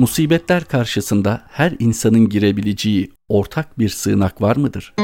Musibetler karşısında her insanın girebileceği ortak bir sığınak var mıdır?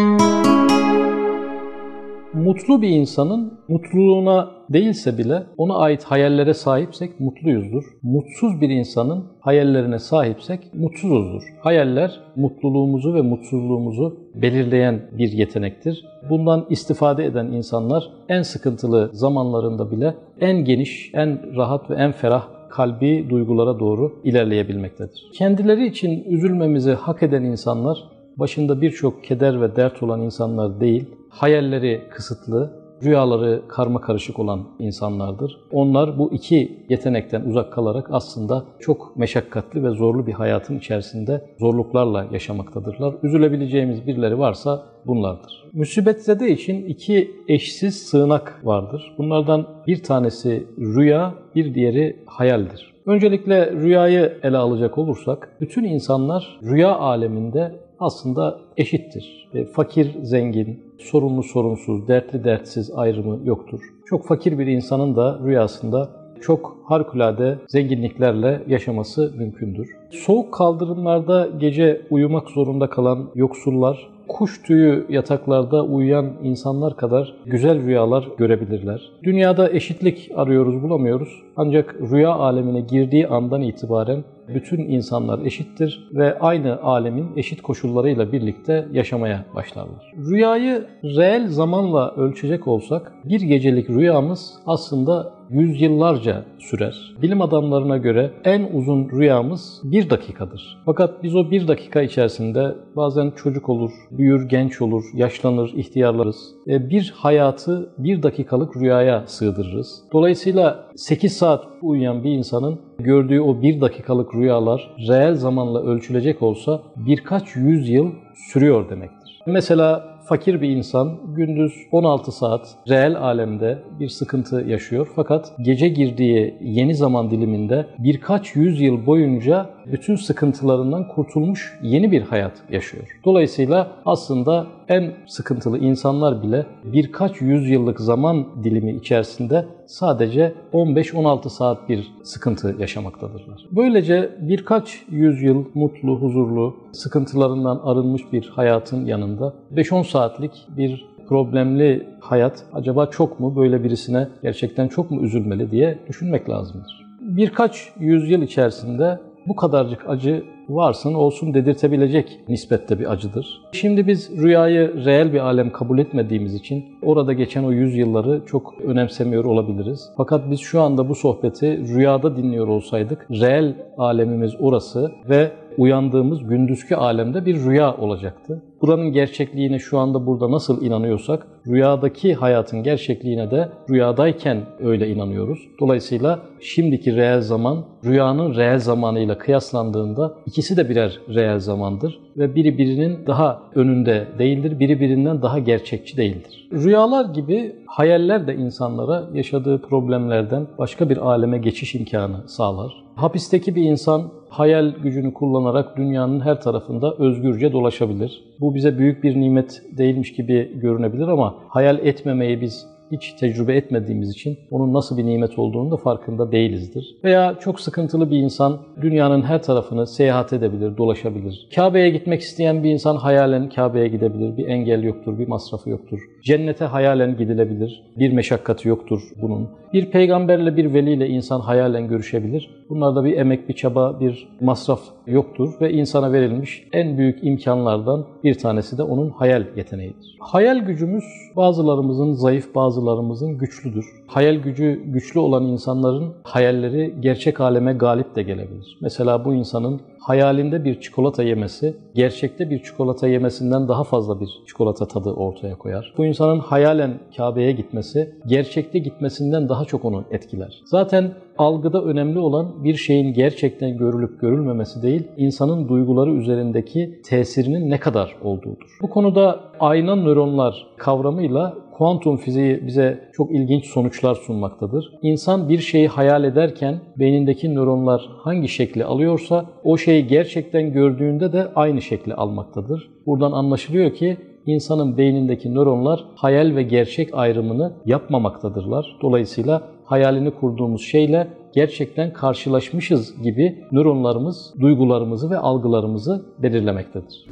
Mutlu bir insanın mutluluğuna değilse bile ona ait hayallere sahipsek mutluyuzdur. Mutsuz bir insanın hayallerine sahipsek mutsuzuzdur. Hayaller mutluluğumuzu ve mutsuzluğumuzu belirleyen bir yetenektir. Bundan istifade eden insanlar en sıkıntılı zamanlarında bile en geniş, en rahat ve en ferah kalbi duygulara doğru ilerleyebilmektedir. Kendileri için üzülmemizi hak eden insanlar başında birçok keder ve dert olan insanlar değil, hayalleri kısıtlı, rüyaları karma karışık olan insanlardır. Onlar bu iki yetenekten uzak kalarak aslında çok meşakkatli ve zorlu bir hayatın içerisinde zorluklarla yaşamaktadırlar. Üzülebileceğimiz birileri varsa bunlardır. Müsibetzede için iki eşsiz sığınak vardır. Bunlardan bir tanesi rüya, bir diğeri hayaldir. Öncelikle rüyayı ele alacak olursak, bütün insanlar rüya aleminde aslında eşittir. E, fakir, zengin, sorunlu, sorunsuz, dertli, dertsiz ayrımı yoktur. Çok fakir bir insanın da rüyasında çok harikulade zenginliklerle yaşaması mümkündür. Soğuk kaldırımlarda gece uyumak zorunda kalan yoksullar kuş tüyü yataklarda uyuyan insanlar kadar güzel rüyalar görebilirler. Dünyada eşitlik arıyoruz, bulamıyoruz. Ancak rüya alemine girdiği andan itibaren bütün insanlar eşittir ve aynı alemin eşit koşullarıyla birlikte yaşamaya başlarlar. Rüyayı reel zamanla ölçecek olsak bir gecelik rüyamız aslında yüzyıllarca sürer. Bilim adamlarına göre en uzun rüyamız bir dakikadır. Fakat biz o bir dakika içerisinde bazen çocuk olur, büyür, genç olur, yaşlanır, ihtiyarlarız. Bir hayatı bir dakikalık rüyaya sığdırırız. Dolayısıyla 8 saat uyuyan bir insanın gördüğü o bir dakikalık rüyalar reel zamanla ölçülecek olsa birkaç yüz yıl sürüyor demektir. Mesela fakir bir insan gündüz 16 saat reel alemde bir sıkıntı yaşıyor. Fakat gece girdiği yeni zaman diliminde birkaç yüzyıl boyunca bütün sıkıntılarından kurtulmuş yeni bir hayat yaşıyor. Dolayısıyla aslında en sıkıntılı insanlar bile birkaç yüzyıllık zaman dilimi içerisinde sadece 15-16 saat bir sıkıntı yaşamaktadırlar. Böylece birkaç yüzyıl mutlu, huzurlu, sıkıntılarından arınmış bir hayatın yanında 5-10 saatlik bir problemli hayat acaba çok mu böyle birisine gerçekten çok mu üzülmeli diye düşünmek lazımdır. Birkaç yüzyıl içerisinde bu kadarcık acı varsın olsun dedirtebilecek nispette bir acıdır. Şimdi biz rüyayı reel bir alem kabul etmediğimiz için orada geçen o yüzyılları çok önemsemiyor olabiliriz. Fakat biz şu anda bu sohbeti rüyada dinliyor olsaydık reel alemimiz orası ve uyandığımız gündüzki alemde bir rüya olacaktı. Buranın gerçekliğine şu anda burada nasıl inanıyorsak, rüyadaki hayatın gerçekliğine de rüyadayken öyle inanıyoruz. Dolayısıyla şimdiki reel zaman, rüyanın reel zamanıyla kıyaslandığında ikisi de birer reel zamandır ve biri birinin daha önünde değildir, biri birinden daha gerçekçi değildir. Rüyalar gibi hayaller de insanlara yaşadığı problemlerden başka bir aleme geçiş imkanı sağlar. Hapisteki bir insan hayal gücünü kullanarak dünyanın her tarafında özgürce dolaşabilir. Bu bize büyük bir nimet değilmiş gibi görünebilir ama hayal etmemeyi biz hiç tecrübe etmediğimiz için onun nasıl bir nimet olduğunu da farkında değilizdir. Veya çok sıkıntılı bir insan dünyanın her tarafını seyahat edebilir, dolaşabilir. Kabe'ye gitmek isteyen bir insan hayalen Kabe'ye gidebilir. Bir engel yoktur, bir masrafı yoktur. Cennete hayalen gidilebilir. Bir meşakkatı yoktur bunun. Bir peygamberle, bir veliyle insan hayalen görüşebilir. Bunlarda bir emek, bir çaba, bir masraf yoktur ve insana verilmiş en büyük imkanlardan bir tanesi de onun hayal yeteneğidir. Hayal gücümüz bazılarımızın zayıf, bazılarımızın güçlüdür. Hayal gücü güçlü olan insanların hayalleri gerçek aleme galip de gelebilir. Mesela bu insanın hayalinde bir çikolata yemesi, gerçekte bir çikolata yemesinden daha fazla bir çikolata tadı ortaya koyar. Bu insanın hayalen Kabe'ye gitmesi, gerçekte gitmesinden daha çok onu etkiler. Zaten algıda önemli olan bir şeyin gerçekten görülüp görülmemesi değil, insanın duyguları üzerindeki tesirinin ne kadar olduğudur. Bu konuda ayna nöronlar kavramıyla kuantum fiziği bize çok ilginç sonuçlar sunmaktadır. İnsan bir şeyi hayal ederken beynindeki nöronlar hangi şekli alıyorsa o şeyi gerçekten gördüğünde de aynı şekli almaktadır. Buradan anlaşılıyor ki insanın beynindeki nöronlar hayal ve gerçek ayrımını yapmamaktadırlar. Dolayısıyla hayalini kurduğumuz şeyle gerçekten karşılaşmışız gibi nöronlarımız duygularımızı ve algılarımızı belirlemektedir.